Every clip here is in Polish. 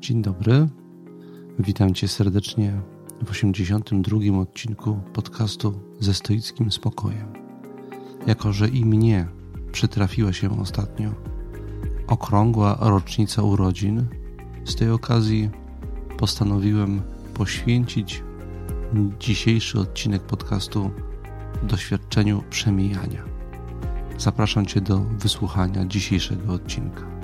Dzień dobry. Witam Cię serdecznie w 82 odcinku podcastu ze stoickim spokojem. Jako, że i mnie przytrafiła się ostatnio okrągła rocznica urodzin, z tej okazji postanowiłem poświęcić dzisiejszy odcinek podcastu doświadczeniu przemijania. Zapraszam Cię do wysłuchania dzisiejszego odcinka.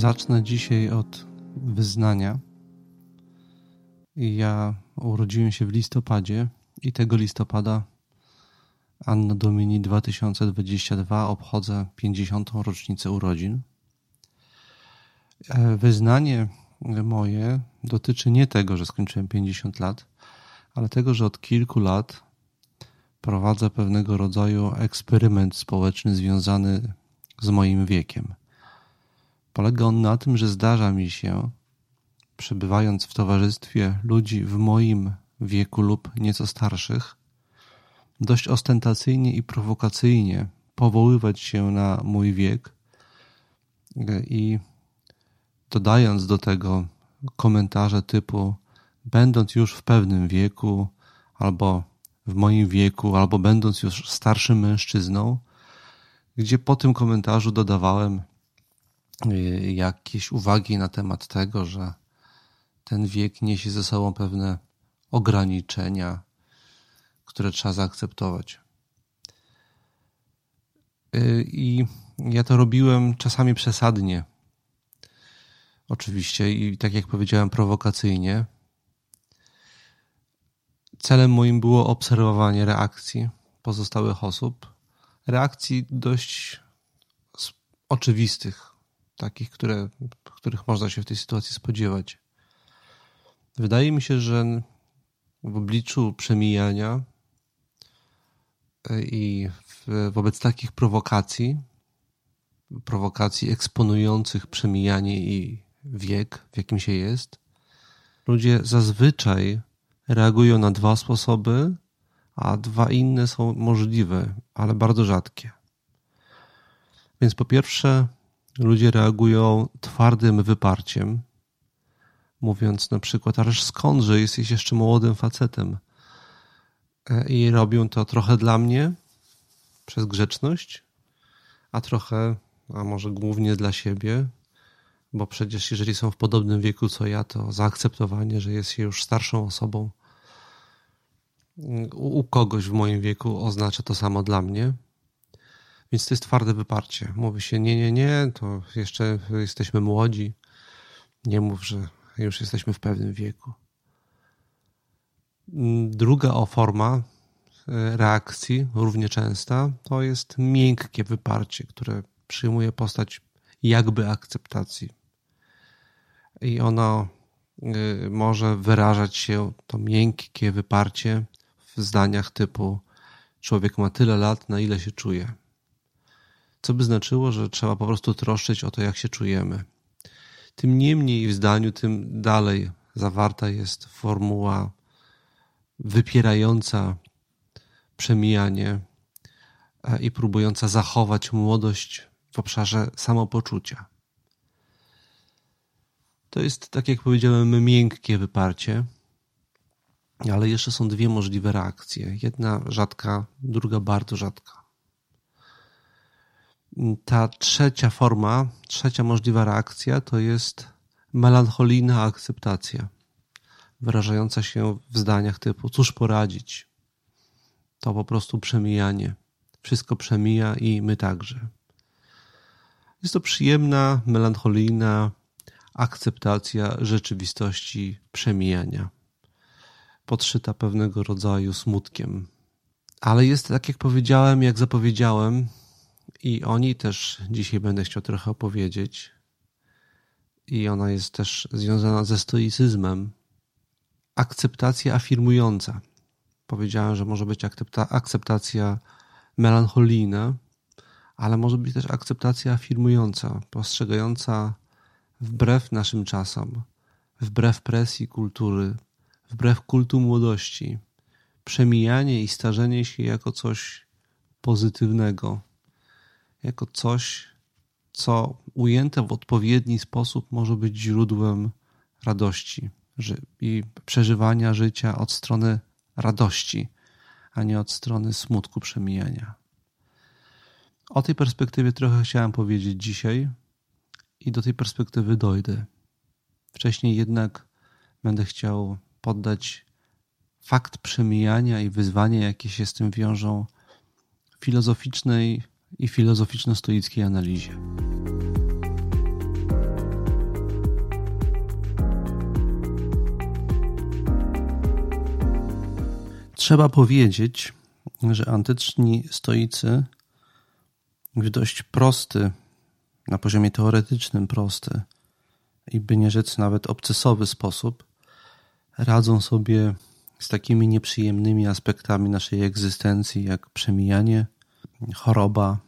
Zacznę dzisiaj od wyznania. Ja urodziłem się w listopadzie i tego listopada Anno Domini 2022 obchodzę 50. rocznicę urodzin. E, wyznanie moje dotyczy nie tego, że skończyłem 50 lat, ale tego, że od kilku lat prowadzę pewnego rodzaju eksperyment społeczny związany z moim wiekiem. Polega on na tym, że zdarza mi się, przebywając w towarzystwie ludzi w moim wieku lub nieco starszych, dość ostentacyjnie i prowokacyjnie powoływać się na mój wiek i dodając do tego komentarze typu będąc już w pewnym wieku, albo w moim wieku, albo będąc już starszym mężczyzną, gdzie po tym komentarzu dodawałem jakieś uwagi na temat tego, że ten wiek niesie ze sobą pewne ograniczenia, które trzeba zaakceptować. Y, I ja to robiłem czasami przesadnie. Oczywiście, i tak jak powiedziałem, prowokacyjnie. Celem moim było obserwowanie reakcji pozostałych osób. Reakcji dość oczywistych, takich, które, których można się w tej sytuacji spodziewać. Wydaje mi się, że w obliczu przemijania e, i wobec takich prowokacji, prowokacji eksponujących przemijanie i wiek, w jakim się jest, ludzie zazwyczaj reagują na dwa sposoby, a dwa inne są możliwe, ale bardzo rzadkie. Więc po pierwsze, ludzie reagują twardym wyparciem, mówiąc na przykład, ależ skądże jesteś jeszcze młodym facetem? E, I robią to trochę dla mnie, przez grzeczność, a trochę, a może głównie dla siebie, bo przecież jeżeli są w podobnym wieku co ja, to zaakceptowanie, że jest się już starszą osobą u kogoś w moim wieku oznacza to samo dla mnie. Więc to jest twarde wyparcie. Mówi się, nie, nie, nie, to jeszcze jesteśmy młodzi. Nie mów, że już jesteśmy w pewnym wieku. Druga forma e, reakcji, równie częsta, to jest miękkie wyparcie, które przyjmuje postać jakby akceptacji. I ono e, może wyrażać się, to miękkie wyparcie, w zdaniach typu: Człowiek ma tyle lat, na ile się czuje co by znaczyło, że trzeba po prostu troszczyć o to, jak się czujemy. Tym niemniej w zdaniu, tym dalej zawarta jest formuła wypierająca przemijanie i próbująca zachować młodość w obszarze samopoczucia. To jest, tak jak powiedziałem, miękkie wyparcie, ale jeszcze są dwie możliwe reakcje. Jedna rzadka, druga bardzo rzadka. Ta trzecia forma, trzecia możliwa reakcja to jest melancholijna akceptacja, wyrażająca się w zdaniach typu cóż poradzić. To po prostu przemijanie. Wszystko przemija i my także. Jest to przyjemna, melancholijna akceptacja rzeczywistości przemijania, podszyta pewnego rodzaju smutkiem. Ale jest, tak jak powiedziałem, jak zapowiedziałem, i o niej też dzisiaj będę chciał trochę opowiedzieć. I ona jest też związana ze stoicyzmem. Akceptacja afirmująca. Powiedziałem, że może być akceptacja melancholijna, ale może być też akceptacja afirmująca, postrzegająca wbrew naszym czasom, wbrew presji kultury, wbrew kultu młodości, przemijanie i starzenie się jako coś pozytywnego, jako coś, co ujęte w odpowiedni sposób może być źródłem radości i przeżywania życia od strony radości, a nie od strony smutku przemijania. O tej perspektywie trochę chciałem powiedzieć dzisiaj i do tej perspektywy dojdę. Wcześniej jednak będę chciał poddać fakt przemijania i wyzwania, jakie się z tym wiążą, filozoficznej i filozoficzno-stoickiej analizie. Trzeba powiedzieć, że antyczni stoicy w dość prosty, na poziomie teoretycznym prosty i by nie rzec nawet obcesowy sposób radzą sobie z takimi nieprzyjemnymi aspektami naszej egzystencji, jak przemijanie, choroba,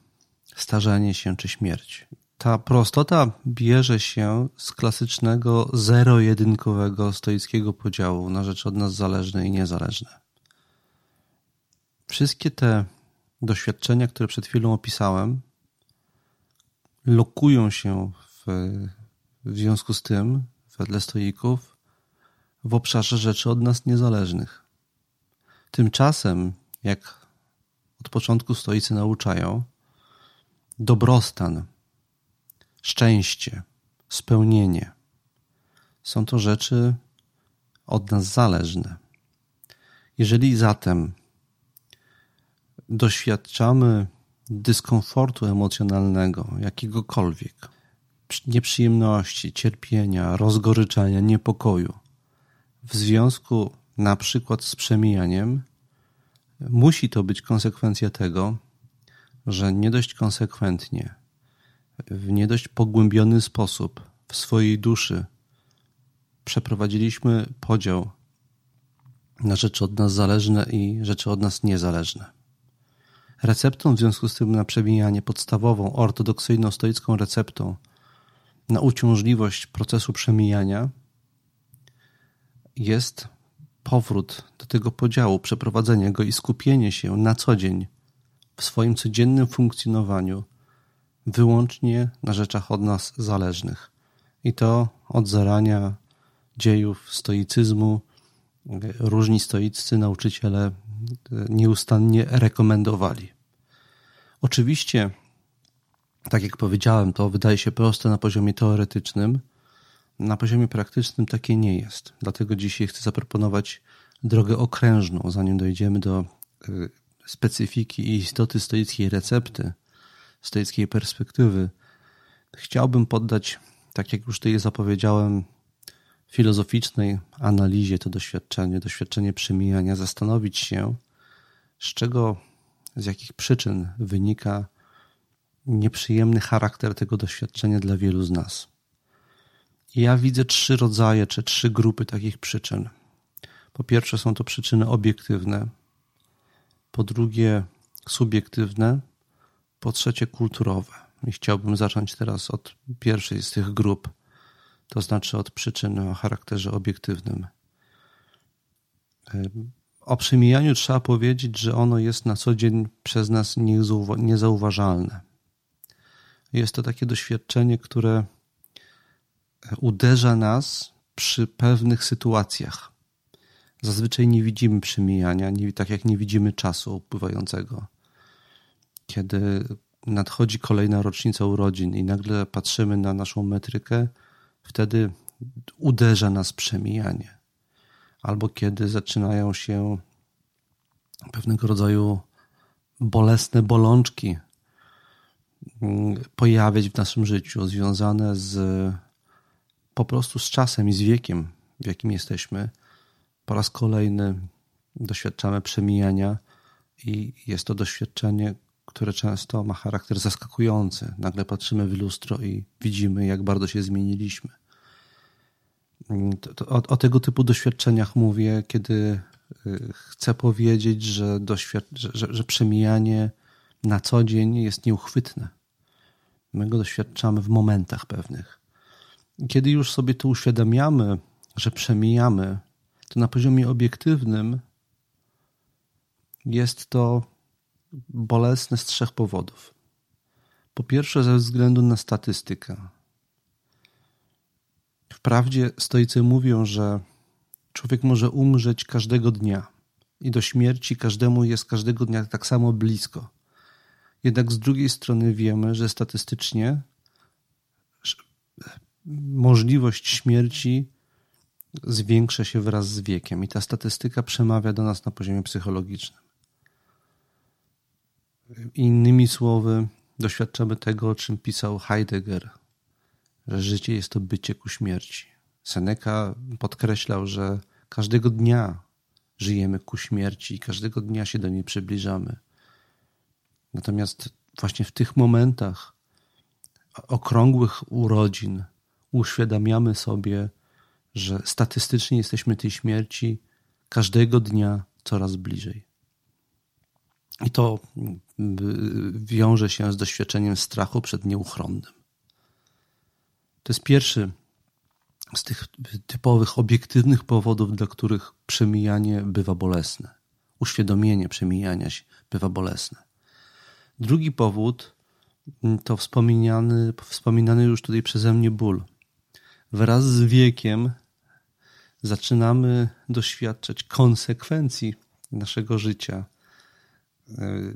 starzenie się czy śmierć. Ta prostota bierze się z klasycznego zero-jedynkowego stoickiego podziału na rzecz od nas zależne i niezależne. Wszystkie te doświadczenia, które przed chwilą opisałem, lokują się w, w związku z tym, wedle stoików, w obszarze rzeczy od nas niezależnych. Tymczasem, jak od początku stoicy nauczają, dobrostan, szczęście, spełnienie są to rzeczy od nas zależne. Jeżeli zatem doświadczamy dyskomfortu emocjonalnego, jakiegokolwiek, nieprzyjemności, cierpienia, rozgoryczenia, niepokoju, w związku na przykład z przemijaniem, musi to być konsekwencja tego, że nie dość konsekwentnie, w nie dość pogłębiony sposób w swojej duszy przeprowadziliśmy podział na rzeczy od nas zależne i rzeczy od nas niezależne. Receptą w związku z tym na przemijanie, podstawową, ortodoksyjną, stoicką receptą na uciążliwość procesu przemijania jest powrót do tego podziału, przeprowadzenie go i skupienie się na co dzień w swoim codziennym funkcjonowaniu wyłącznie na rzeczach od nas zależnych. I to od zarania dziejów stoicyzmu różni stoiccy nauczyciele nieustannie rekomendowali. Oczywiście, tak jak powiedziałem, to wydaje się proste na poziomie teoretycznym, na poziomie praktycznym takie nie jest. Dlatego dzisiaj chcę zaproponować drogę okrężną, zanim dojdziemy do y, specyfiki i istoty stoickiej recepty, stoickiej perspektywy. Chciałbym poddać, tak jak już tutaj zapowiedziałem, filozoficznej analizie to doświadczenie, doświadczenie przemijania, zastanowić się, z czego, z jakich przyczyn wynika nieprzyjemny charakter tego doświadczenia dla wielu z nas. Ja widzę trzy rodzaje, czy trzy grupy takich przyczyn. Po pierwsze, są to przyczyny obiektywne, po drugie, subiektywne, po trzecie, kulturowe. I chciałbym zacząć teraz od pierwszej z tych grup, to znaczy od przyczyn o charakterze obiektywnym. O przemijaniu trzeba powiedzieć, że ono jest na co dzień przez nas niezauważalne. Jest to takie doświadczenie, które uderza nas przy pewnych sytuacjach. Zazwyczaj nie widzimy przemijania, nie, tak jak nie widzimy czasu upływającego. Kiedy nadchodzi kolejna rocznica urodzin i nagle patrzymy na naszą metrykę, wtedy uderza nas przemijanie. Albo kiedy zaczynają się pewnego rodzaju bolesne bolączki mm, pojawiać w naszym życiu, związane z po prostu z czasem i z wiekiem, w jakim jesteśmy, po raz kolejny doświadczamy przemijania i jest to doświadczenie, które często ma charakter zaskakujący. Nagle patrzymy w lustro i widzimy, jak bardzo się zmieniliśmy. To, o, o, tego typu doświadczeniach mówię, kiedy y, chcę powiedzieć, że, że, że przemijanie na co dzień jest nieuchwytne. My go doświadczamy w momentach pewnych kiedy już sobie to uświadamiamy, że przemijamy, to na poziomie obiektywnym jest to bolesne z trzech powodów. Po pierwsze, ze względu na statystykę. Wprawdzie stoicy mówią, że człowiek może umrzeć każdego dnia i do śmierci każdemu jest każdego dnia tak samo blisko. Jednak z drugiej strony wiemy, że statystycznie możliwość śmierci zwiększa się wraz z wiekiem i ta statystyka przemawia do nas na poziomie psychologicznym. Innymi słowy, doświadczamy tego, o czym pisał Heidegger, że życie jest to bycie ku śmierci. Seneca podkreślał, że każdego dnia żyjemy ku śmierci i każdego dnia się do niej przybliżamy. Natomiast właśnie w tych momentach okrągłych urodzin uświadamiamy sobie, że statystycznie jesteśmy tej śmierci każdego dnia coraz bliżej. I to mm, wiąże się z doświadczeniem strachu przed nieuchronnym. To jest pierwszy z tych typowych, obiektywnych powodów, dla których przemijanie bywa bolesne. Uświadomienie przemijania się bywa bolesne. Drugi powód mm, to wspominany, wspominany już tutaj przeze mnie ból. Wraz z wiekiem zaczynamy doświadczać konsekwencji naszego życia, e,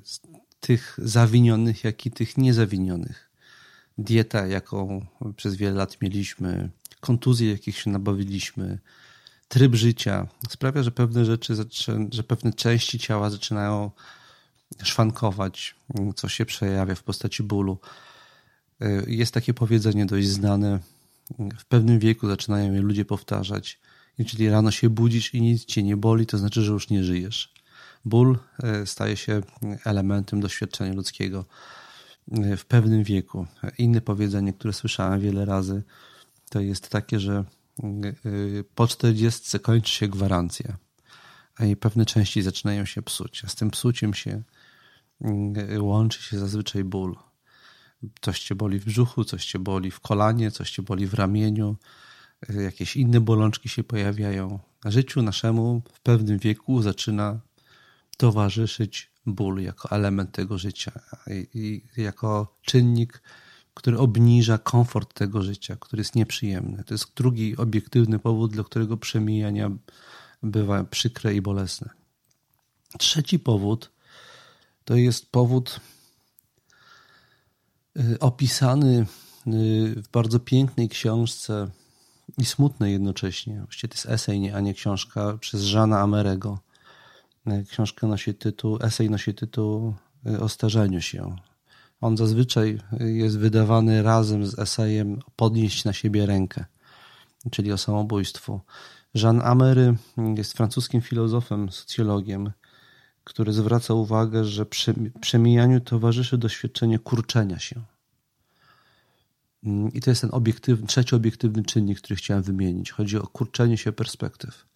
tych zawinionych, jak i tych niezawinionych. Dieta, jaką przez wiele lat mieliśmy, kontuzje, jakich się nabawiliśmy, tryb życia sprawia, że pewne rzeczy, że pewne części ciała zaczynają szwankować, co się przejawia w postaci bólu. E, jest takie powiedzenie dość znane. W pewnym wieku zaczynają je ludzie powtarzać. Jeżeli rano się budzisz i nic cię nie boli, to znaczy, że już nie żyjesz. Ból e, staje się elementem doświadczenia ludzkiego e, w pewnym wieku. Inne powiedzenie, które słyszałem wiele razy, to jest takie, że po 40 kończy się gwarancja, a jej pewne części zaczynają się psuć, a z tym psuciem się łączy się zazwyczaj ból. Coś cię boli w brzuchu, coś cię boli w kolanie, coś cię boli w ramieniu, jakieś inne bolączki się pojawiają. A życiu naszemu w pewnym wieku zaczyna towarzyszyć ból jako element tego życia i, i jako czynnik, który obniża komfort tego życia, który jest nieprzyjemny. To jest drugi obiektywny powód, dla którego przemijania bywa przykre i bolesne. Trzeci powód to jest powód y, opisany y, w bardzo pięknej książce i smutnej jednocześnie. Właściwie to jest esej, a nie książka przez Żana Amerego. Y, książka nosi tytuł, esej nosi tytuł O starzeniu się. On zazwyczaj jest wydawany razem z esejem Podnieść na siebie rękę, czyli o samobójstwu. Jean Amery jest francuskim filozofem, socjologiem, który zwraca uwagę, że przemijaniu towarzyszy doświadczenie kurczenia się. I to jest ten trzeci obiektywny czynnik, który chciałem wymienić. Chodzi o kurczenie się perspektyw.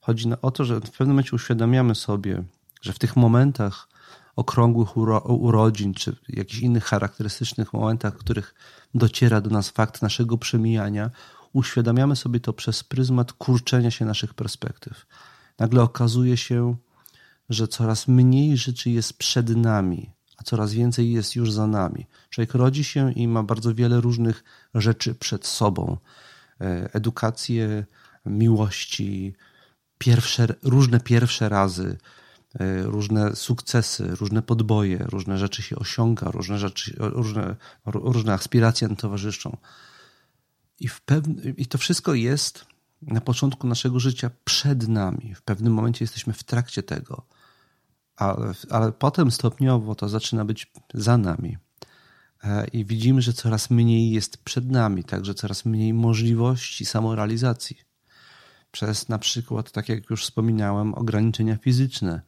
Chodzi o to, że w pewnym momencie uświadamiamy sobie, że w tych momentach okrągłych uro, urodzin, czy jakichś innych charakterystycznych momentach, w których dociera do nas fakt naszego przemijania, uświadamiamy sobie to przez pryzmat kurczenia się naszych perspektyw. Nagle okazuje się, że coraz mniej rzeczy jest przed nami, coraz więcej jest już za nami. Człowiek rodzi się i ma bardzo wiele różnych rzeczy przed sobą. E, edukację, miłości, pierwsze, różne pierwsze razy, e, różne sukcesy, różne podboje, różne rzeczy się osiąga, różne rzeczy, różne, różne aspiracje towarzyszą. I, w I to wszystko jest na początku naszego życia przed nami. W pewnym momencie jesteśmy w trakcie tego ale, ale potem stopniowo to zaczyna być za nami. E, I widzimy, że coraz mniej jest przed nami, także coraz mniej możliwości samorealizacji. Przez na przykład, tak jak już wspominałem, ograniczenia fizyczne.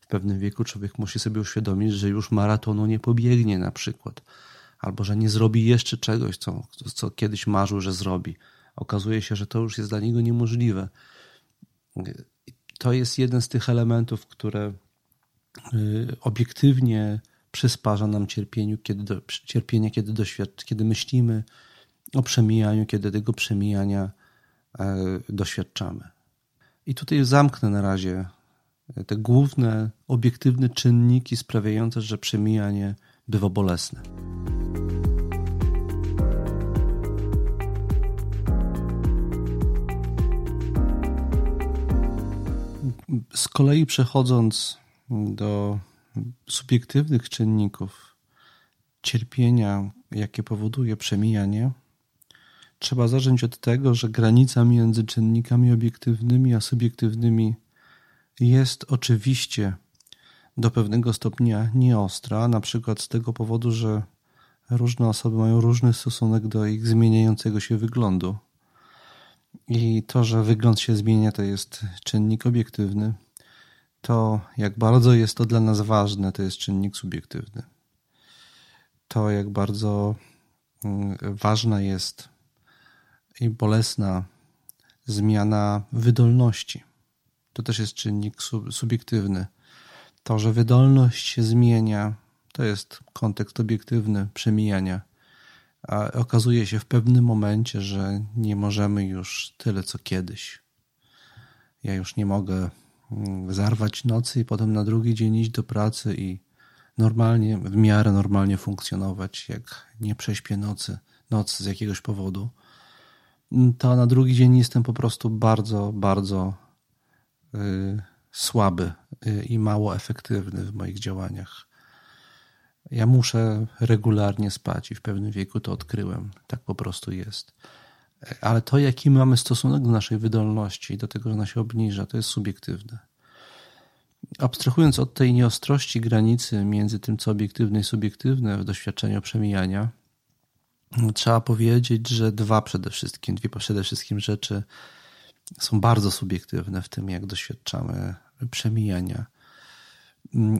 W pewnym wieku człowiek musi sobie uświadomić, że już maratonu nie pobiegnie na przykład, albo że nie zrobi jeszcze czegoś, co, co kiedyś marzył, że zrobi. Okazuje się, że to już jest dla niego niemożliwe. To jest jeden z tych elementów, które obiektywnie przysparza nam cierpieniu, kiedy do, cierpienie, kiedy, doświad, kiedy myślimy, o przemijaniu, kiedy tego przemijania e, doświadczamy. I tutaj zamknę na razie te główne, obiektywne czynniki sprawiające, że przemijanie bywa bolesne. Z kolei przechodząc do subiektywnych czynników cierpienia, jakie powoduje przemijanie, trzeba zacząć od tego, że granica między czynnikami obiektywnymi a subiektywnymi jest oczywiście do pewnego stopnia nieostra, na przykład z tego powodu, że różne osoby mają różny stosunek do ich zmieniającego się wyglądu. I to, że wygląd się zmienia, to jest czynnik obiektywny. To, jak bardzo jest to dla nas ważne, to jest czynnik subiektywny. To, jak bardzo mm, ważna jest i bolesna zmiana wydolności. To też jest czynnik subiektywny. To, że wydolność się zmienia, to jest kontekst obiektywny przemijania. A okazuje się w pewnym momencie, że nie możemy już tyle co kiedyś. Ja już nie mogę zarwać nocy i potem na drugi dzień iść do pracy i normalnie, w miarę normalnie funkcjonować, jak nie prześpię nocy, noc z jakiegoś powodu to na drugi dzień jestem po prostu bardzo, bardzo y, słaby y, i mało efektywny w moich działaniach. Ja muszę regularnie spać i w pewnym wieku to odkryłem. Tak po prostu jest. Ale to, jaki mamy stosunek do naszej wydolności do tego, że ona się obniża, to jest subiektywne. Abstrahując od tej nieostrości granicy między tym, co obiektywne i subiektywne w doświadczeniu przemijania, trzeba powiedzieć, że dwa przede wszystkim, dwie przede wszystkim rzeczy są bardzo subiektywne w tym, jak doświadczamy przemijania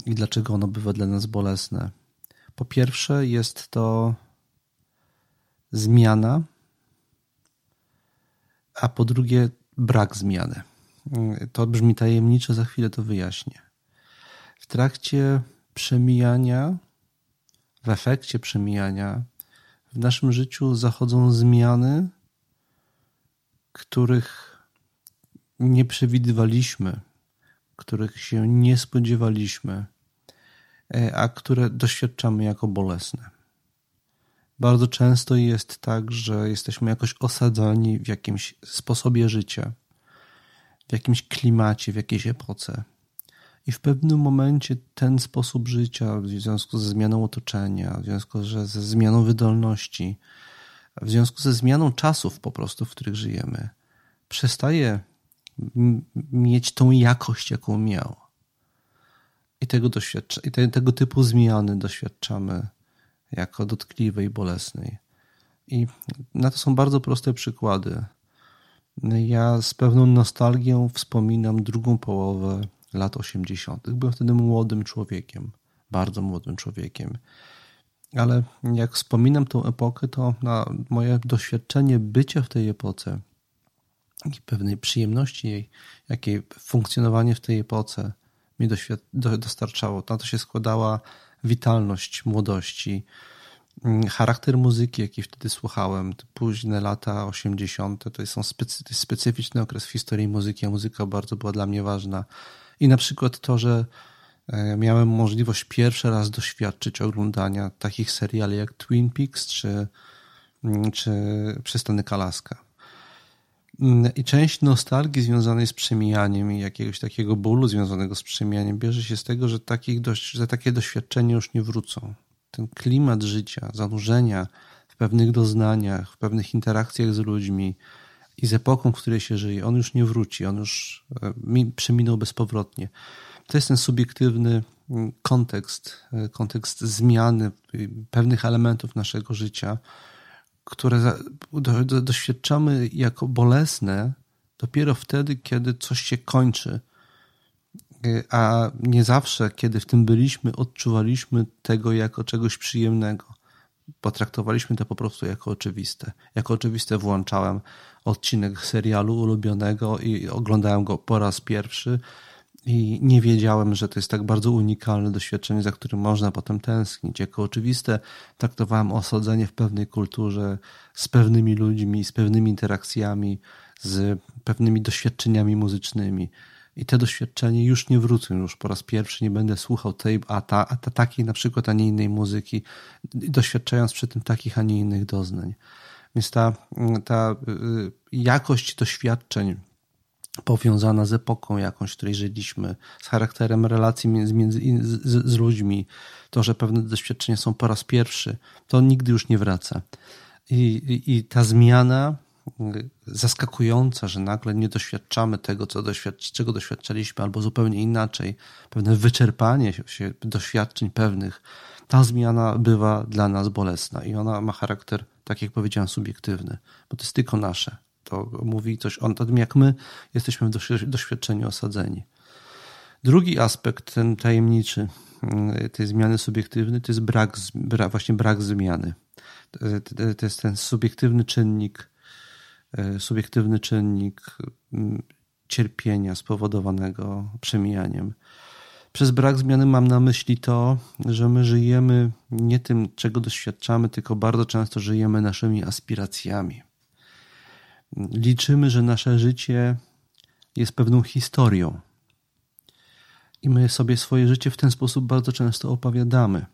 i dlaczego ono bywa dla nas bolesne. Po pierwsze, jest to zmiana, a po drugie, brak zmiany. To brzmi tajemniczo, za chwilę to wyjaśnię. W trakcie przemijania, w efekcie przemijania, w naszym życiu zachodzą zmiany, których nie przewidywaliśmy, których się nie spodziewaliśmy, e, a które doświadczamy jako bolesne. Bardzo często jest tak, że jesteśmy jakoś osadzani w jakimś sposobie życia, w jakimś klimacie, w jakiejś epoce i w pewnym momencie ten sposób życia, w związku ze zmianą otoczenia, w związku ze zmianą wydolności, w związku ze zmianą czasów po prostu, w których żyjemy, przestaje mieć tą jakość, jaką miał. I tego, doświadcza, i te, tego typu zmiany doświadczamy jako dotkliwej bolesnej. I na to są bardzo proste przykłady. Ja z pewną nostalgią wspominam drugą połowę lat 80. Byłem wtedy młodym człowiekiem, bardzo młodym człowiekiem. Ale jak wspominam tą epokę, to moje doświadczenie bycia w tej epoce i pewnej przyjemności jej, jakiej funkcjonowanie w tej epoce mi dostarczało. Na to się składała witalność młodości, charakter muzyki, jaki wtedy słuchałem, późne lata 80., to jest specyficzny okres w historii muzyki, a muzyka bardzo była dla mnie ważna. I na przykład to, że e, miałem możliwość pierwszy raz doświadczyć oglądania takich seriali jak Twin Peaks czy, mm, czy Przystanek Alaska. Mm, I część nostalgii związanej z przemijaniem i jakiegoś takiego bólu związanego z przemijaniem bierze się z tego, że, takich dość, że takie doświadczenia już nie wrócą. Ten klimat życia, zanurzenia w pewnych doznaniach, w pewnych interakcjach z ludźmi, i z epoką, w której się żyje. On już nie wróci, on już e, przeminął bezpowrotnie. To jest ten subiektywny mm, kontekst, e, kontekst zmiany pewnych elementów naszego życia, które doświadczamy jako bolesne dopiero wtedy, kiedy coś się kończy. E, a nie zawsze, kiedy w tym byliśmy, odczuwaliśmy tego jako czegoś przyjemnego potraktowaliśmy to po prostu jako oczywiste. Jako oczywiste włączałem odcinek serialu ulubionego i oglądałem go po raz pierwszy I nie wiedziałem, że to jest tak bardzo unikalne doświadczenie, za którym można potem tęsknić. Jako oczywiste traktowałem osadzenie w pewnej kulturze, z pewnymi ludźmi, z pewnymi interakcjami, z pewnymi doświadczeniami muzycznymi. I te doświadczenia już nie wrócą, już po raz pierwszy nie będę słuchał tej, a, ta, a ta takiej na przykład, a nie innej muzyki, doświadczając przy tym takich, a nie innych doznań. Więc ta, ta y, jakość doświadczeń powiązana z epoką jakąś, w której żyliśmy, z charakterem relacji między, między z, z, ludźmi, to, że pewne doświadczenia są po raz pierwszy, to nigdy już nie wraca. I, i, i ta zmiana y, zaskakująca, że nagle nie doświadczamy tego, co czego doświadczaliśmy, albo zupełnie inaczej, pewne wyczerpanie się doświadczeń pewnych, ta zmiana bywa dla nas bolesna i ona ma charakter, tak jak powiedziałem, subiektywny, bo to jest tylko nasze. To mówi coś o tym, jak my jesteśmy w doświadczeniu osadzeni. Drugi aspekt, ten tajemniczy mm, tej zmiany subiektywnej, to jest brak, właśnie brak zmiany. To jest ten subiektywny czynnik, e, subiektywny czynnik mm, cierpienia spowodowanego przemijaniem. Przez brak zmiany mam na myśli to, że my żyjemy nie tym, czego doświadczamy, tylko bardzo często żyjemy naszymi aspiracjami. Liczymy, że nasze życie jest pewną historią. I my sobie swoje życie w ten sposób bardzo często opowiadamy.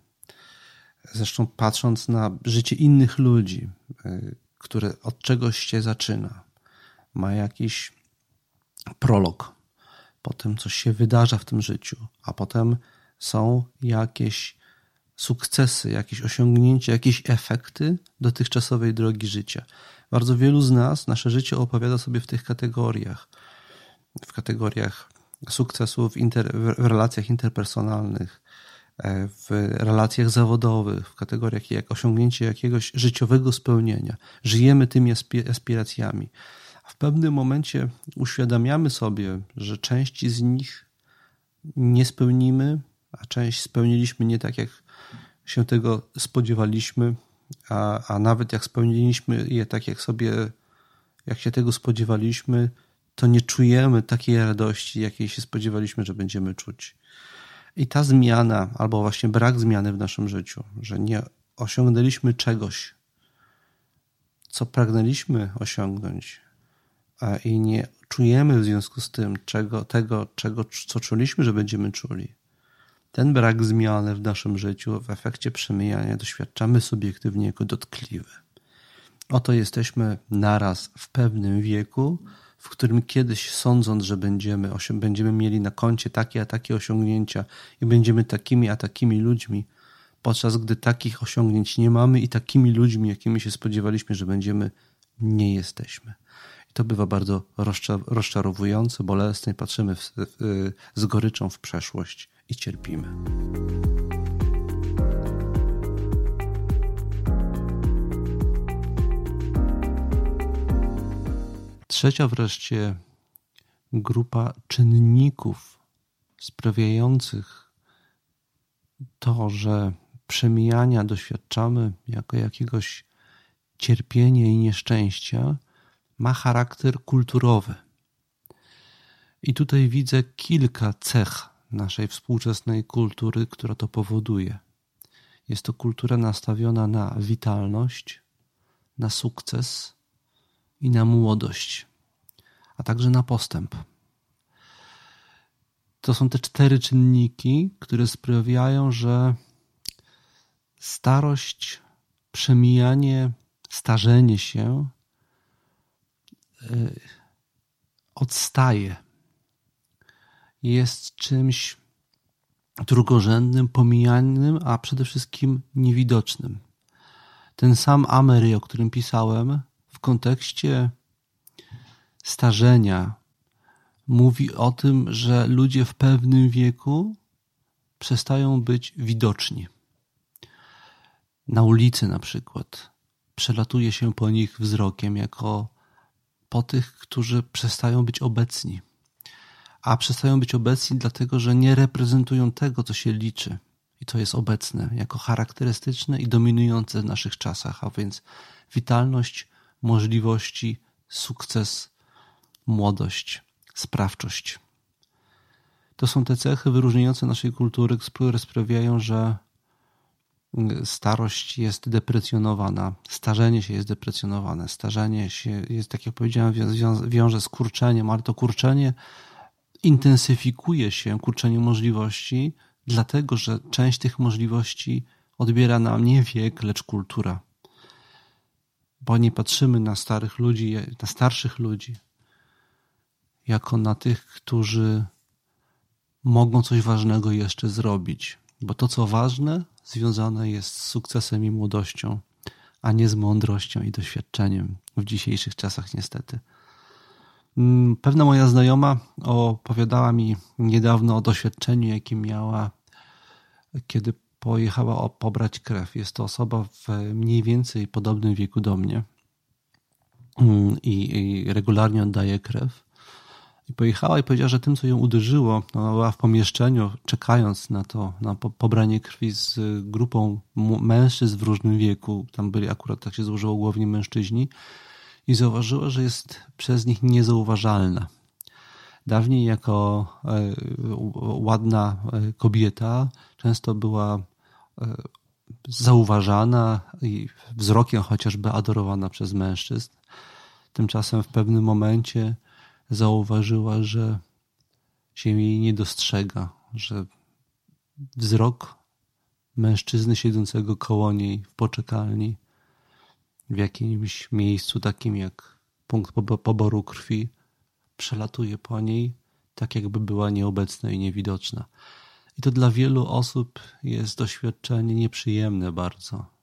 Zresztą patrząc na życie innych ludzi, y, które od czegoś się zaczyna, ma jakiś prolog, potem coś się wydarza w tym życiu, a potem są jakieś sukcesy, jakieś osiągnięcia, jakieś efekty dotychczasowej drogi życia. Bardzo wielu z nas nasze życie opowiada sobie w tych kategoriach. W kategoriach sukcesów w, inter, w relacjach interpersonalnych, e, w relacjach zawodowych, w kategoriach jak osiągnięcie jakiegoś życiowego spełnienia. Żyjemy tymi aspiracjami. A w pewnym momencie uświadamiamy sobie, że części z nich nie spełnimy, a część spełniliśmy nie tak, jak się tego spodziewaliśmy, a, a nawet jak spełniliśmy je tak, jak sobie, jak się tego spodziewaliśmy, to nie czujemy takiej radości, jakiej się spodziewaliśmy, że będziemy czuć. I ta zmiana, albo właśnie brak zmiany w naszym życiu, że nie osiągnęliśmy czegoś, co pragnęliśmy osiągnąć, i nie czujemy w związku z tym czego, tego, czego, co czuliśmy, że będziemy czuli, ten brak zmiany w naszym życiu w efekcie przemijania doświadczamy subiektywnie jako dotkliwy. Oto jesteśmy naraz w pewnym wieku, w którym kiedyś sądząc, że będziemy, będziemy mieli na koncie takie a takie osiągnięcia i będziemy takimi a takimi ludźmi, podczas gdy takich osiągnięć nie mamy i takimi ludźmi, jakimi się spodziewaliśmy, że będziemy, nie jesteśmy. I to bywa bardzo rozczarowujące, bolesne. Patrzymy w, w, z goryczą w przeszłość i cierpimy. Trzecia wreszcie grupa czynników sprawiających to, że przemijania doświadczamy jako jakiegoś cierpienia i nieszczęścia, ma charakter kulturowy. I tutaj widzę kilka cech naszej współczesnej kultury, która to powoduje. Jest to kultura nastawiona na witalność, na sukces i na młodość, a także na postęp. To są te cztery czynniki, które sprawiają, że starość, przemijanie, starzenie się y, odstaje jest czymś drugorzędnym, pomijanym, a przede wszystkim niewidocznym. Ten sam Amery, o którym pisałem, w kontekście starzenia mówi o tym, że ludzie w pewnym wieku przestają być widoczni. Na ulicy na przykład przelatuje się po nich wzrokiem jako po tych, którzy przestają być obecni a przestają być obecni dlatego, że nie reprezentują tego, co się liczy i co jest obecne, jako charakterystyczne i dominujące w naszych czasach, a więc witalność, możliwości, sukces, młodość, sprawczość. to są te cechy wyróżniające naszej kultury, które sprawiają, że starość jest deprecjonowana, starzenie się jest deprecjonowane, starzenie się jest, tak jak powiedziałem, wiąże z kurczeniem, ale to kurczenie intensyfikuje się, kurczenie możliwości, dlatego że część tych możliwości odbiera nam nie wiek, lecz kultura. Bo nie patrzymy na starych ludzi, na starszych ludzi, jako na tych, którzy mogą coś ważnego jeszcze zrobić. Bo to, co ważne, związane jest z sukcesem i młodością, a nie z mądrością i doświadczeniem w dzisiejszych czasach, niestety. Mm, pewna moja znajoma opowiadała mi niedawno o doświadczeniu, jakie miała, kiedy pojechała pobrać krew. Jest to osoba w mniej więcej podobnym wieku do mnie mm, i, regularnie oddaje krew. I pojechała i powiedziała, że tym, co ją uderzyło, ona była w pomieszczeniu, czekając na to, na pobranie krwi z grupą mężczyzn w różnym wieku. Tam byli akurat, tak się złożyło, głównie mężczyźni. I zauważyła, że jest przez nich niezauważalna. Dawniej jako e, ładna e, kobieta często była e, zauważana i wzrokiem chociażby adorowana przez mężczyzn. Tymczasem w pewnym momencie zauważyła, że się jej nie dostrzega, że wzrok mężczyzny siedzącego koło niej w poczekalni, w jakimś miejscu takim jak punkt poboru krwi, przelatuje po niej, tak jakby była nieobecna i niewidoczna. I to dla wielu osób jest doświadczenie nieprzyjemne bardzo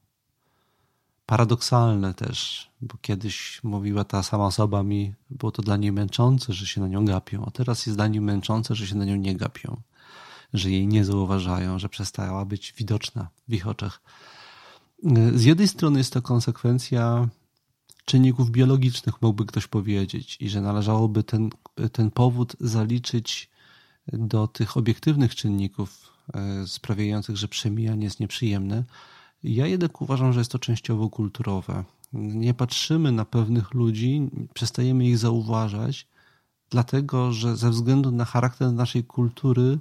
paradoksalne też, bo kiedyś mówiła ta sama osoba mi, było to dla niej męczące, że się na nią gapią, a teraz jest dla niej męczące, że się na nią nie gapią, że jej nie zauważają, że przestała być widoczna w ich oczach. Z jednej strony jest to konsekwencja czynników biologicznych, mógłby ktoś powiedzieć, i że należałoby ten, ten powód zaliczyć do tych obiektywnych czynników e, sprawiających, że przemijanie jest nieprzyjemne, ja jednak uważam, że jest to częściowo kulturowe. Nie patrzymy na pewnych ludzi, przestajemy ich zauważać, dlatego że ze względu na charakter naszej kultury,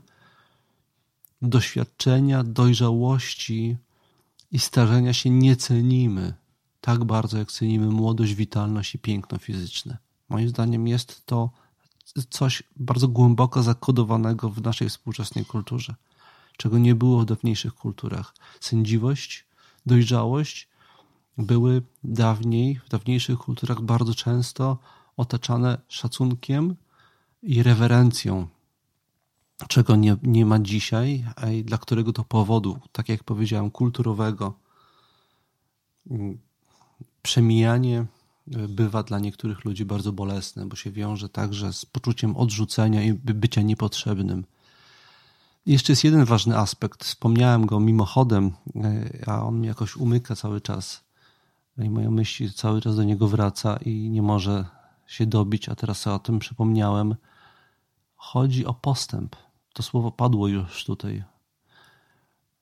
doświadczenia, dojrzałości i starzenia się nie cenimy tak bardzo, jak cenimy młodość, witalność i piękno fizyczne. Moim zdaniem jest to coś bardzo głęboko zakodowanego w naszej współczesnej kulturze, czego nie było w dawniejszych kulturach. Sędziwość, dojrzałość były dawniej, w dawniejszych kulturach bardzo często otaczane szacunkiem i rewerencją, czego nie, nie ma dzisiaj, a i dla którego to powodu, tak jak powiedziałem, kulturowego, mm, przemijanie e, bywa dla niektórych ludzi bardzo bolesne, bo się wiąże także z poczuciem odrzucenia i bycia niepotrzebnym. Jeszcze jest jeden ważny aspekt. Wspomniałem go mimochodem, e, a on mi jakoś umyka cały czas. I moja myśl cały czas do niego wraca i nie może się dobić, a teraz sobie o tym przypomniałem. Chodzi o postęp. To słowo padło już tutaj.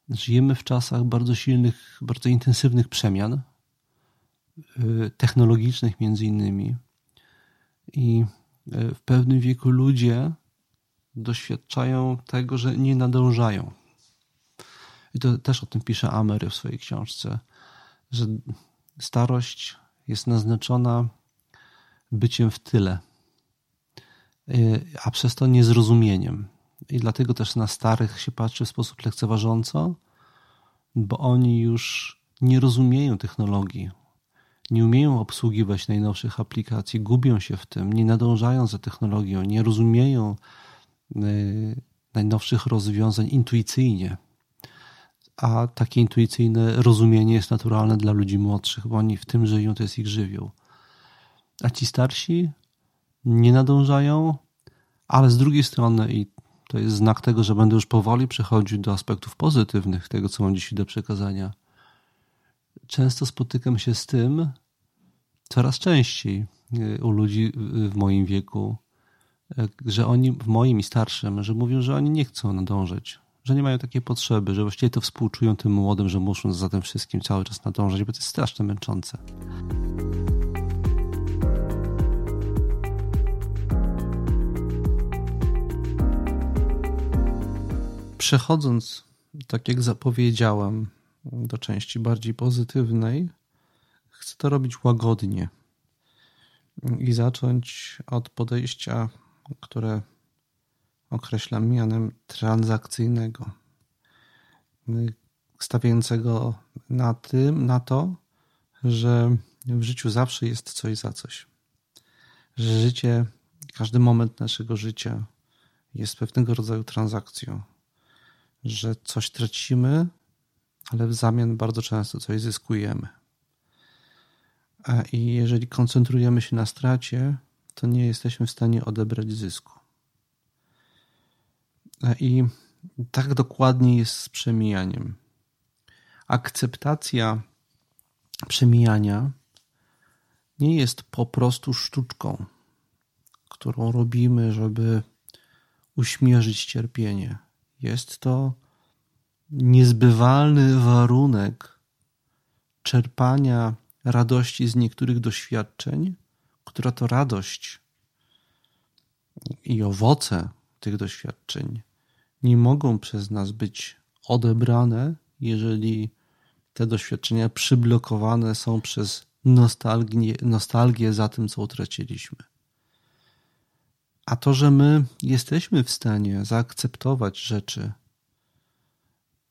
Żyjemy w czasach bardzo silnych, bardzo intensywnych przemian, e, technologicznych między innymi. I e, w pewnym wieku ludzie doświadczają tego, że nie nadążają. I to też o tym pisze Amery w swojej książce, że starość jest naznaczona byciem w tyle, y, a przez to niezrozumieniem. I dlatego też na starych się patrzy w sposób lekceważąco, bo oni już nie rozumieją technologii, nie umieją obsługiwać najnowszych aplikacji, gubią się w tym, nie nadążają za technologią, nie rozumieją Y, najnowszych rozwiązań intuicyjnie. A takie intuicyjne rozumienie jest naturalne dla ludzi młodszych, bo oni w tym żyją, to jest ich żywioł. A ci starsi nie nadążają, ale z drugiej strony, i to jest znak tego, że będę już powoli przechodził do aspektów pozytywnych tego, co mam dzisiaj do przekazania. Często spotykam się z tym, coraz częściej y, u ludzi w moim wieku, że oni w moim i starszym, że mówią, że oni nie chcą nadążyć, że nie mają takiej potrzeby, że właściwie to współczują tym młodym, że muszą za tym wszystkim cały czas nadążać, bo to jest strasznie męczące. Przechodząc, tak jak zapowiedziałem, do części bardziej pozytywnej, chcę to robić łagodnie i zacząć od podejścia, które określam mianem transakcyjnego, stawiającego na tym, na to, że w życiu zawsze jest coś za coś. Że życie, każdy moment naszego życia jest pewnego rodzaju transakcją. Że coś tracimy, ale w zamian bardzo często coś zyskujemy. I jeżeli koncentrujemy się na stracie, to nie jesteśmy w stanie odebrać zysku. I tak dokładnie jest z przemijaniem. Akceptacja przemijania nie jest po prostu sztuczką, którą robimy, żeby uśmierzyć cierpienie. Jest to niezbywalny warunek czerpania radości z niektórych doświadczeń, która to radość i owoce tych doświadczeń nie mogą przez nas być odebrane, jeżeli te doświadczenia przyblokowane są przez nostalgię, nostalgię za tym, co utraciliśmy. A to, że my jesteśmy w stanie zaakceptować rzeczy,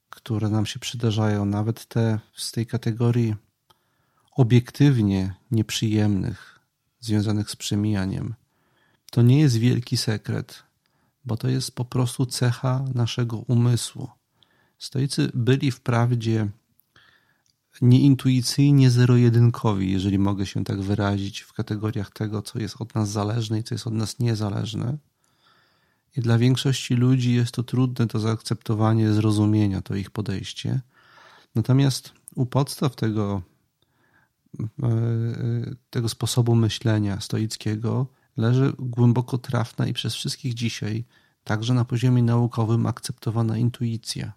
które nam się przydarzają, nawet te z tej kategorii obiektywnie nieprzyjemnych, związanych z przemijaniem, to nie jest wielki sekret, bo to jest po prostu cecha naszego umysłu. Stoicy byli wprawdzie nieintuicyjnie zero-jedynkowi, jeżeli mogę się tak wyrazić, w kategoriach tego, co jest od nas zależne i co jest od nas niezależne. I dla większości ludzi jest to trudne do zaakceptowania, zrozumienia, to ich podejście. Natomiast u podstaw tego, e, tego sposobu myślenia stoickiego leży głęboko trafna i przez wszystkich dzisiaj, także na poziomie naukowym, akceptowana intuicja,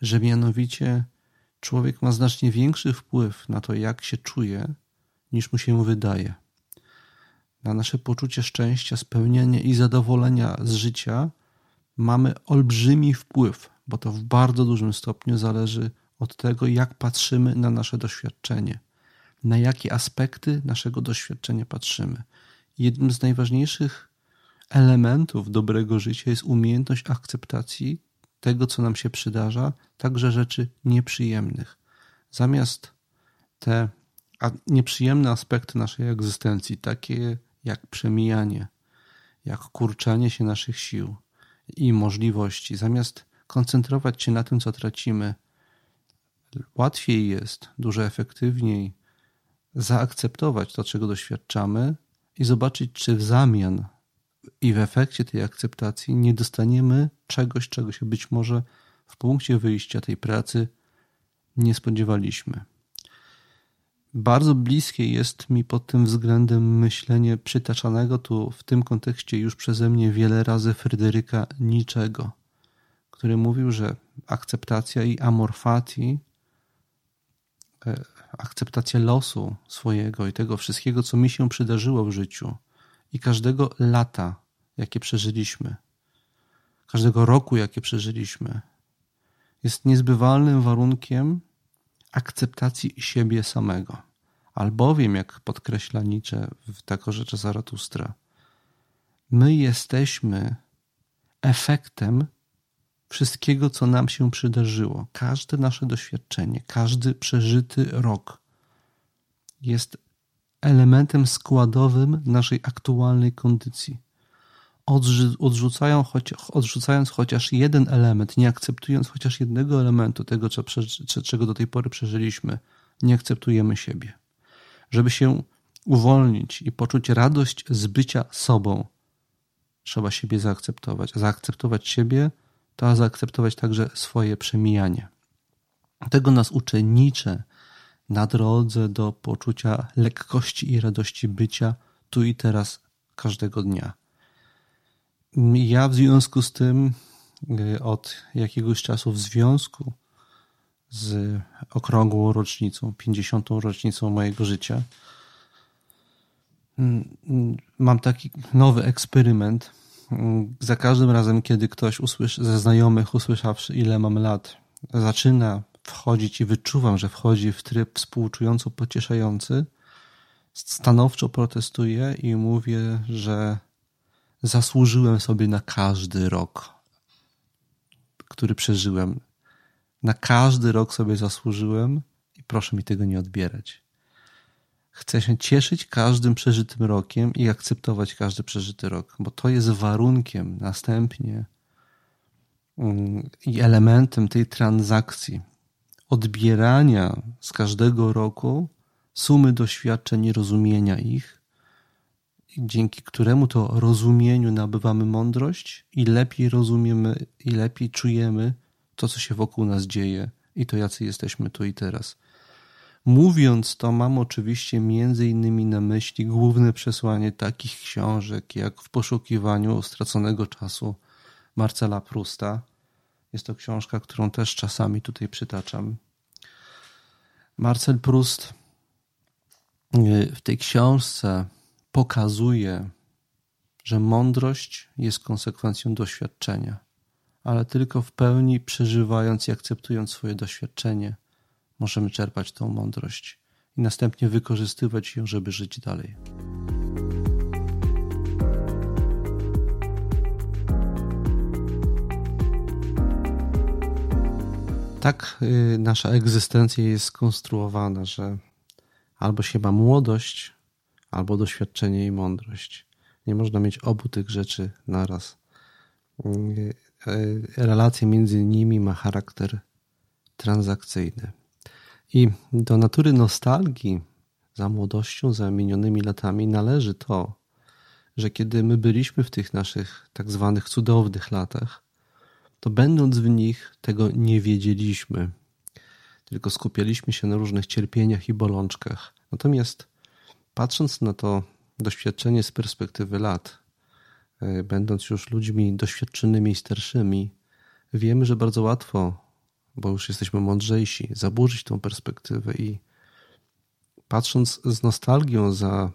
że mianowicie człowiek ma znacznie większy wpływ na to, jak się czuje, niż mu się wydaje. Na nasze poczucie szczęścia, spełnienia i zadowolenia z życia mamy olbrzymi wpływ, bo to w bardzo dużym stopniu zależy od tego, jak patrzymy na nasze doświadczenie, na jakie aspekty naszego doświadczenia patrzymy. Jednym z najważniejszych elementów dobrego życia jest umiejętność akceptacji tego, co nam się przydarza, także rzeczy nieprzyjemnych. Zamiast te nieprzyjemne aspekty naszej egzystencji, takie jak przemijanie, jak kurczenie się naszych sił i możliwości, zamiast koncentrować się na tym, co tracimy, łatwiej jest, dużo efektywniej zaakceptować to, czego doświadczamy i zobaczyć, czy w zamian i w efekcie tej akceptacji nie dostaniemy czegoś, czego się być może w punkcie wyjścia tej pracy nie spodziewaliśmy. Bardzo bliskie jest mi pod tym względem myślenie przytaczanego tu w tym kontekście już przeze mnie wiele razy Fryderyka Niczego, który mówił, że akceptacja i amorfati, e, akceptacja losu swojego i tego wszystkiego, co mi się przydarzyło w życiu i każdego lata, jakie przeżyliśmy, każdego roku, jakie przeżyliśmy, jest niezbywalnym warunkiem akceptacji siebie samego. Albowiem, jak podkreśla Nietzsche w Tako Rzeczy Zaratustra, my jesteśmy efektem wszystkiego, co nam się przydarzyło. Każde nasze doświadczenie, każdy przeżyty rok jest elementem składowym naszej aktualnej kondycji odrzucając chociaż jeden element, nie akceptując chociaż jednego elementu tego, czego do tej pory przeżyliśmy, nie akceptujemy siebie. Żeby się uwolnić i poczuć radość z bycia sobą, trzeba siebie zaakceptować. Zaakceptować siebie to zaakceptować także swoje przemijanie. Tego nas uczy Nietzsche na drodze do poczucia lekkości i radości bycia tu i teraz każdego dnia. Ja w związku z tym y, od jakiegoś czasu w związku z okrągłą rocznicą, 50. rocznicą mojego życia, mm, mm, mam taki nowy eksperyment, za każdym razem, kiedy ktoś usłyszy, ze znajomych usłyszawszy, ile mam lat, zaczyna wchodzić i wyczuwam, że wchodzi w tryb współczująco pocieszający, stanowczo protestuję i mówię, że zasłużyłem sobie na każdy rok, który przeżyłem. Na każdy rok sobie zasłużyłem i proszę mi tego nie odbierać. Chcę się cieszyć każdym przeżytym rokiem i akceptować każdy przeżyty rok, bo to jest warunkiem następnie mm, i elementem tej transakcji odbierania z każdego roku sumy doświadczeń i rozumienia ich, dzięki któremu to rozumieniu nabywamy mądrość i lepiej rozumiemy i lepiej czujemy to, co się wokół nas dzieje i to, jacy jesteśmy tu i teraz. Mówiąc to, mam oczywiście między innymi na myśli główne przesłanie takich książek jak W poszukiwaniu straconego czasu Marcela Prusta. Jest to książka, którą też czasami tutaj przytaczam. Marcel Proust y, w tej książce pokazuje, że mądrość jest konsekwencją doświadczenia, ale tylko w pełni przeżywając i akceptując swoje doświadczenie, możemy czerpać tą mądrość i następnie wykorzystywać ją, żeby żyć dalej. Tak y, nasza egzystencja jest skonstruowana, że albo się ma młodość, albo doświadczenie i mądrość. Nie można mieć obu tych rzeczy naraz. Y, y, relacja między nimi ma charakter transakcyjny. I do natury nostalgii za młodością, za minionymi latami należy to, że kiedy my byliśmy w tych naszych tak zwanych cudownych latach, to będąc w nich tego nie wiedzieliśmy, tylko skupialiśmy się na różnych cierpieniach i bolączkach. Natomiast patrząc na to doświadczenie z perspektywy lat, e, będąc już ludźmi doświadczonymi i starszymi, wiemy, że bardzo łatwo bo już jesteśmy mądrzejsi, zaburzyć tą perspektywę i patrząc z nostalgią za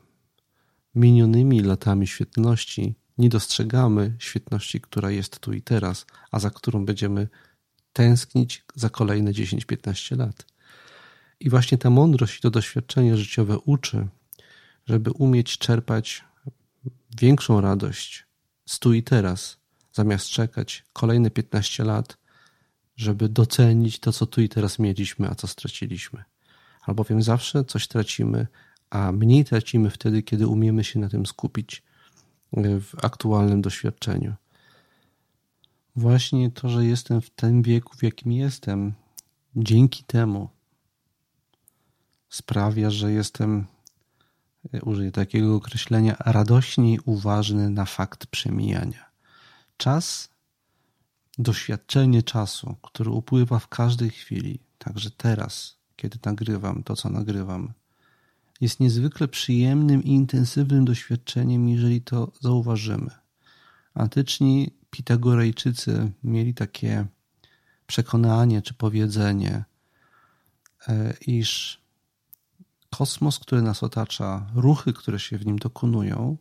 minionymi latami świetności, nie dostrzegamy świetności, która jest tu i teraz, a za którą będziemy tęsknić za kolejne 10-15 lat. I właśnie ta mądrość i to doświadczenie życiowe uczy, żeby umieć czerpać większą radość z tu i teraz, zamiast czekać kolejne 15 lat żeby docenić to, co tu i teraz mieliśmy, a co straciliśmy. Albowiem zawsze coś tracimy, a mniej tracimy wtedy, kiedy umiemy się na tym skupić w aktualnym doświadczeniu. Właśnie to, że jestem w tym wieku, w jakim jestem, dzięki temu sprawia, że jestem, e, użyję takiego określenia, radośniej uważny na fakt przemijania. Czas doświadczenie czasu, który upływa w każdej chwili, także teraz, kiedy nagrywam to, co nagrywam, jest niezwykle przyjemnym i intensywnym doświadczeniem, jeżeli to zauważymy. Antyczni Pitagorejczycy mieli takie przekonanie czy powiedzenie, e, iż kosmos, który nas otacza, ruchy, które się w nim dokonują,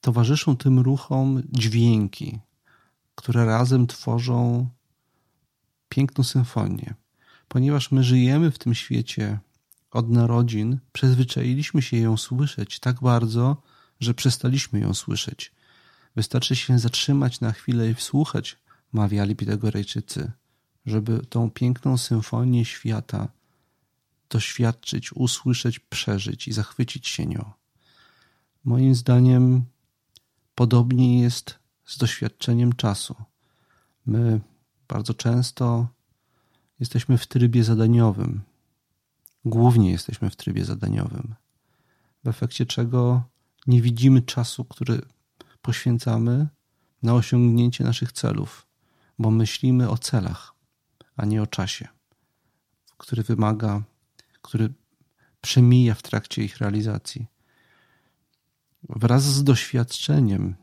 towarzyszą tym ruchom dźwięki, które razem tworzą piękną symfonię. Ponieważ my żyjemy w tym świecie od narodzin, przyzwyczailiśmy się ją słyszeć tak bardzo, że przestaliśmy ją słyszeć. Wystarczy się zatrzymać na chwilę i wsłuchać, mawiali Pitagorejczycy, żeby tą piękną symfonię świata doświadczyć, usłyszeć, przeżyć i zachwycić się nią. Moim zdaniem podobnie jest z doświadczeniem czasu. My bardzo często jesteśmy w trybie zadaniowym. Głównie jesteśmy w trybie zadaniowym, w efekcie czego nie widzimy czasu, który poświęcamy na osiągnięcie naszych celów, bo myślimy o celach, a nie o czasie, który wymaga, który przemija w trakcie ich realizacji. Wraz z doświadczeniem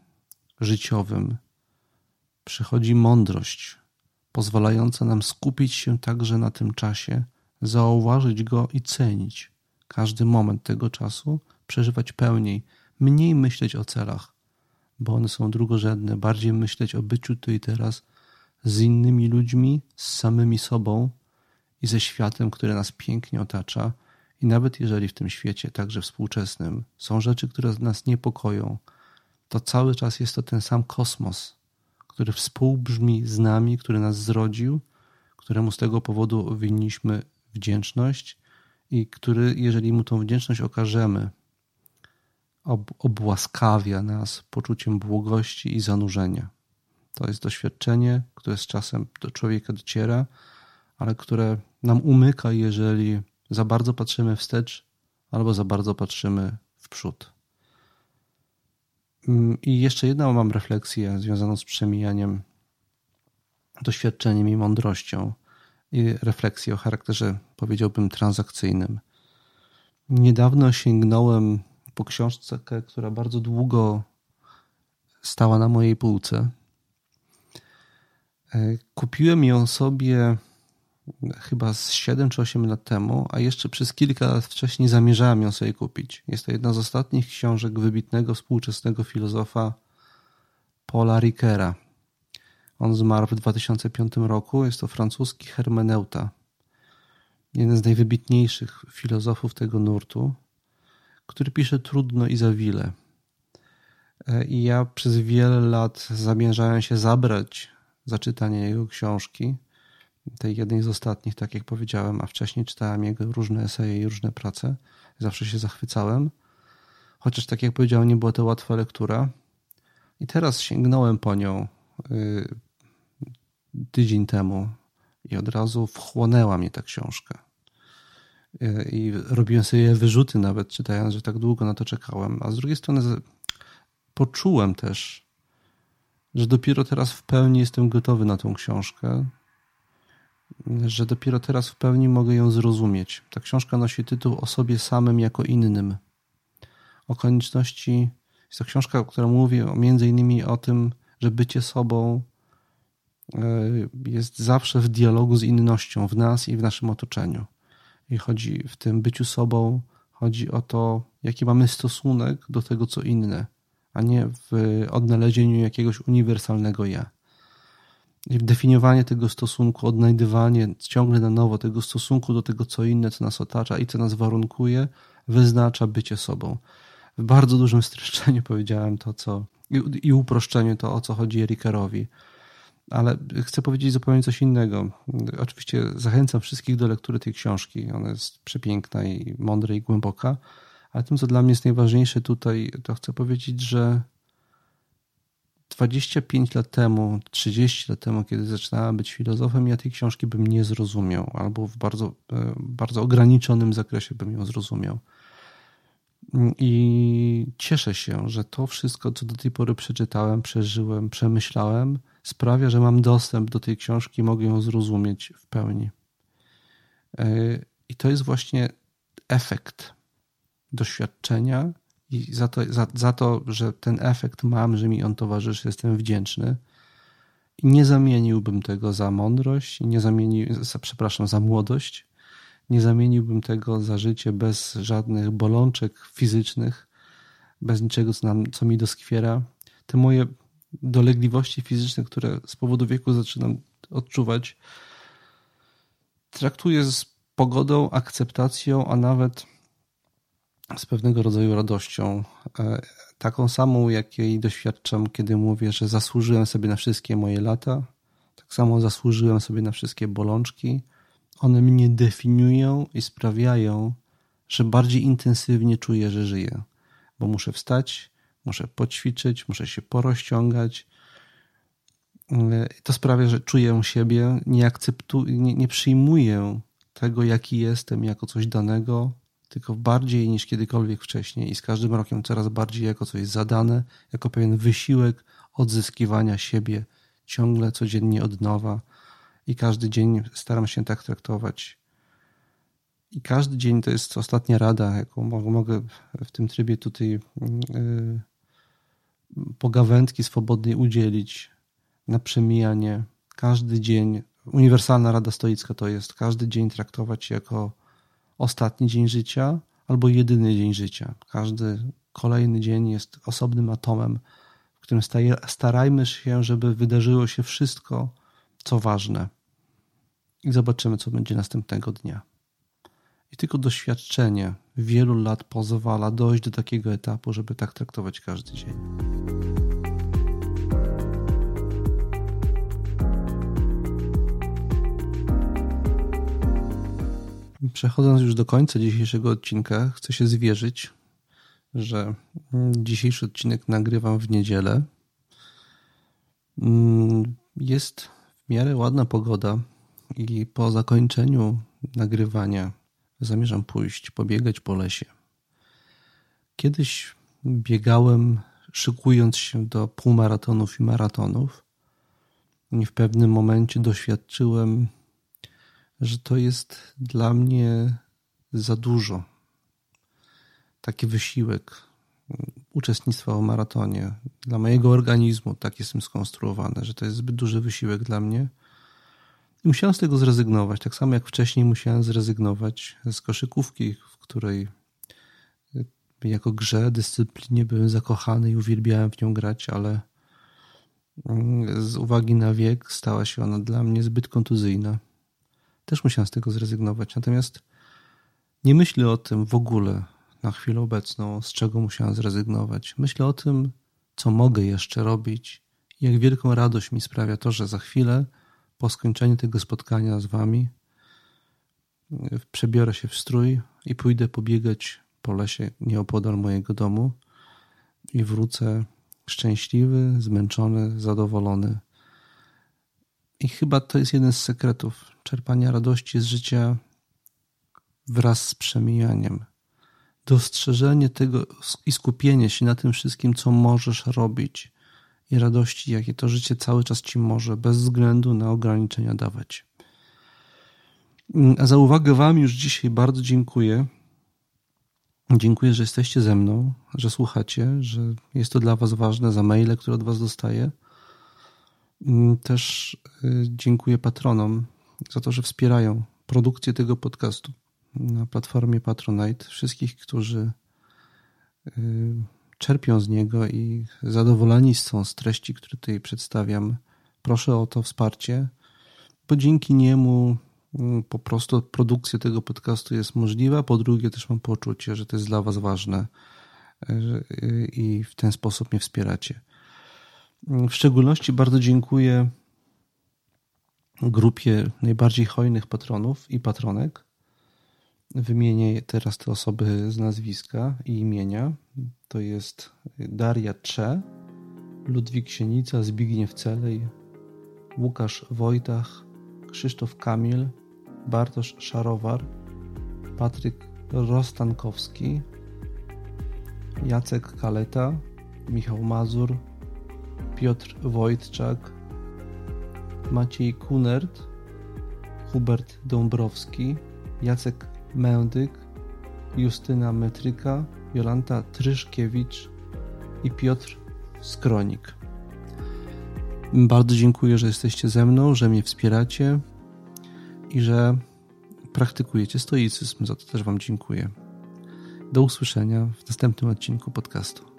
życiowym przychodzi mądrość, pozwalająca nam skupić się także na tym czasie, zauważyć go i cenić. Każdy moment tego czasu przeżywać pełniej, mniej myśleć o celach, bo one są drugorzędne. Bardziej myśleć o byciu tu i teraz z innymi ludźmi, z samymi sobą i ze światem, który nas pięknie otacza. I nawet jeżeli w tym świecie, także współczesnym, są rzeczy, które nas niepokoją, to cały czas jest to ten sam kosmos, który współbrzmi z nami, który nas zrodził, któremu z tego powodu winniśmy wdzięczność i który, jeżeli mu tą wdzięczność okażemy, ob obłaskawia nas poczuciem błogości i zanurzenia. To jest doświadczenie, które z czasem do człowieka dociera, ale które nam umyka, jeżeli za bardzo patrzymy wstecz albo za bardzo patrzymy w przód. Mm, I jeszcze jedną mam refleksję związaną z przemijaniem, doświadczeniem i mądrością. I refleksję o charakterze, powiedziałbym, transakcyjnym. Niedawno sięgnąłem po książce, która bardzo długo stała na mojej półce. E, kupiłem ją sobie chyba z 7 czy 8 lat temu, a jeszcze przez kilka lat wcześniej zamierzałem ją sobie kupić. Jest to jedna z ostatnich książek wybitnego współczesnego filozofa Paula Rickera. On zmarł w 2005 roku. Jest to francuski hermeneuta. Jeden z najwybitniejszych filozofów tego nurtu, który pisze trudno i za wiele. E, I ja przez wiele lat zamierzałem się zabrać za czytanie jego książki tej jednej z ostatnich, tak jak powiedziałem, a wcześniej czytałem jego różne eseje i różne prace. Zawsze się zachwycałem. Chociaż, tak jak powiedziałem, nie była to łatwa lektura. I teraz sięgnąłem po nią y, tydzień temu i od razu wchłonęła mnie ta książka. Y, I robiłem sobie wyrzuty nawet czytając, że tak długo na to czekałem. A z drugiej strony poczułem też, że dopiero teraz w pełni jestem gotowy na tą książkę, że dopiero teraz w pełni mogę ją zrozumieć. Ta książka nosi tytuł O sobie samym jako innym. O konieczności. Jest to książka, która mówi między innymi o tym, że bycie sobą e, jest zawsze w dialogu z innością w nas i w naszym otoczeniu. I chodzi w tym byciu sobą, chodzi o to, jaki mamy stosunek do tego, co inne, a nie w odnalezieniu jakiegoś uniwersalnego ja definiowanie tego stosunku, odnajdywanie ciągle na nowo tego stosunku do tego, co inne, co nas otacza i co nas warunkuje, wyznacza bycie sobą. W bardzo dużym streszczeniu powiedziałem to, co i, i uproszczeniu to, o co chodzi Rickerowi. Ale chcę powiedzieć zupełnie coś innego. Oczywiście zachęcam wszystkich do lektury tej książki. Ona jest przepiękna i mądra i głęboka. Ale tym, co dla mnie jest najważniejsze tutaj, to chcę powiedzieć, że 25 lat temu, 30 lat temu, kiedy zaczynałem być filozofem, ja tej książki bym nie zrozumiał, albo w bardzo, e, bardzo ograniczonym zakresie bym ją zrozumiał. I cieszę się, że to wszystko, co do tej pory przeczytałem, przeżyłem, przemyślałem, sprawia, że mam dostęp do tej książki mogę ją zrozumieć w pełni. E, I to jest właśnie efekt doświadczenia i za to, za, za to, że ten efekt mam, że mi on towarzyszy, jestem wdzięczny. Nie zamieniłbym tego za mądrość, nie zamienił, za, przepraszam, za młodość. Nie zamieniłbym tego za życie bez żadnych bolączek fizycznych, bez niczego, co, nam, co mi doskwiera. Te moje dolegliwości fizyczne, które z powodu wieku zaczynam odczuwać, traktuję z pogodą, akceptacją, a nawet z pewnego rodzaju radością, e, taką samą, jakiej doświadczam, kiedy mówię, że zasłużyłem sobie na wszystkie moje lata, tak samo zasłużyłem sobie na wszystkie bolączki. One mnie definiują i sprawiają, że bardziej intensywnie czuję, że żyję, bo muszę wstać, muszę poćwiczyć, muszę się porozciągać. E, to sprawia, że czuję siebie, nie akceptuję, nie, nie przyjmuję tego, jaki jestem, jako coś danego, tylko bardziej niż kiedykolwiek wcześniej i z każdym rokiem coraz bardziej jako coś zadane, jako pewien wysiłek odzyskiwania siebie ciągle, codziennie od nowa i każdy dzień staram się tak traktować. I każdy dzień to jest ostatnia rada, jaką mogę w tym trybie tutaj yy, pogawędki swobodnej udzielić na przemijanie. Każdy dzień, uniwersalna rada stoicka to jest każdy dzień traktować jako ostatni dzień życia albo jedyny dzień życia. Każdy kolejny dzień jest osobnym atomem, w którym starajmy się, żeby wydarzyło się wszystko, co ważne. I zobaczymy, co będzie następnego dnia. I tylko doświadczenie wielu lat pozwala dojść do takiego etapu, żeby tak traktować każdy dzień. Przechodząc już do końca dzisiejszego odcinka, chcę się zwierzyć, że dzisiejszy odcinek nagrywam w niedzielę. Jest w miarę ładna pogoda i po zakończeniu nagrywania zamierzam pójść, pobiegać po lesie. Kiedyś biegałem, szykując się do półmaratonów i maratonów, i w pewnym momencie doświadczyłem, że to jest dla mnie za dużo. Taki wysiłek uczestnictwa w maratonie dla mojego organizmu, tak jestem skonstruowany, że to jest zbyt duży wysiłek dla mnie musiałem z tego zrezygnować. Tak samo jak wcześniej musiałem zrezygnować z koszykówki, w której y, jako grze, dyscyplinie byłem zakochany i uwielbiałem w nią grać, ale mm, z uwagi na wiek stała się ona dla mnie zbyt kontuzyjna. Też musiałem z tego zrezygnować. Natomiast nie myślę o tym w ogóle na chwilę obecną, z czego musiałem zrezygnować. Myślę o tym, co mogę jeszcze robić, jak wielką radość mi sprawia to, że za chwilę po skończeniu tego spotkania z Wami przebiorę się w strój i pójdę pobiegać po lesie nieopodal mojego domu i wrócę szczęśliwy, zmęczony, zadowolony. I chyba to jest jeden z sekretów czerpania radości z życia wraz z przemijaniem. Dostrzeżenie tego i skupienie się na tym wszystkim, co możesz robić, i radości, jakie to życie cały czas ci może, bez względu na ograniczenia dawać. Mm, a za uwagę Wam już dzisiaj bardzo dziękuję. Dziękuję, że jesteście ze mną, że słuchacie, że jest to dla Was ważne za maile, które od Was dostaję. Mm, też y, dziękuję patronom za to, że wspierają produkcję tego podcastu na platformie Patronite. Wszystkich, którzy y, czerpią z niego i zadowoleni są z treści, które tutaj przedstawiam. Proszę o to wsparcie, bo dzięki niemu mm, po prostu produkcja tego podcastu jest możliwa. Po drugie, też mam poczucie, że to jest dla Was ważne y, i w ten sposób mnie wspieracie. W szczególności bardzo dziękuję grupie najbardziej hojnych patronów i patronek. Wymienię teraz te osoby z nazwiska i imienia. To jest Daria Cze, Ludwik Sienica, Zbigniew Celej, Łukasz Wojtach, Krzysztof Kamil, Bartosz Szarowar, Patryk Rostankowski, Jacek Kaleta, Michał Mazur, Piotr Wojtczak, Maciej Kunert, Hubert Dąbrowski, Jacek Mędyk, Justyna Metryka, Jolanta Tryszkiewicz i Piotr Skronik. Bardzo dziękuję, że jesteście ze mną, że mnie wspieracie i że praktykujecie stoicyzm. Za to też Wam dziękuję. Do usłyszenia w następnym odcinku podcastu.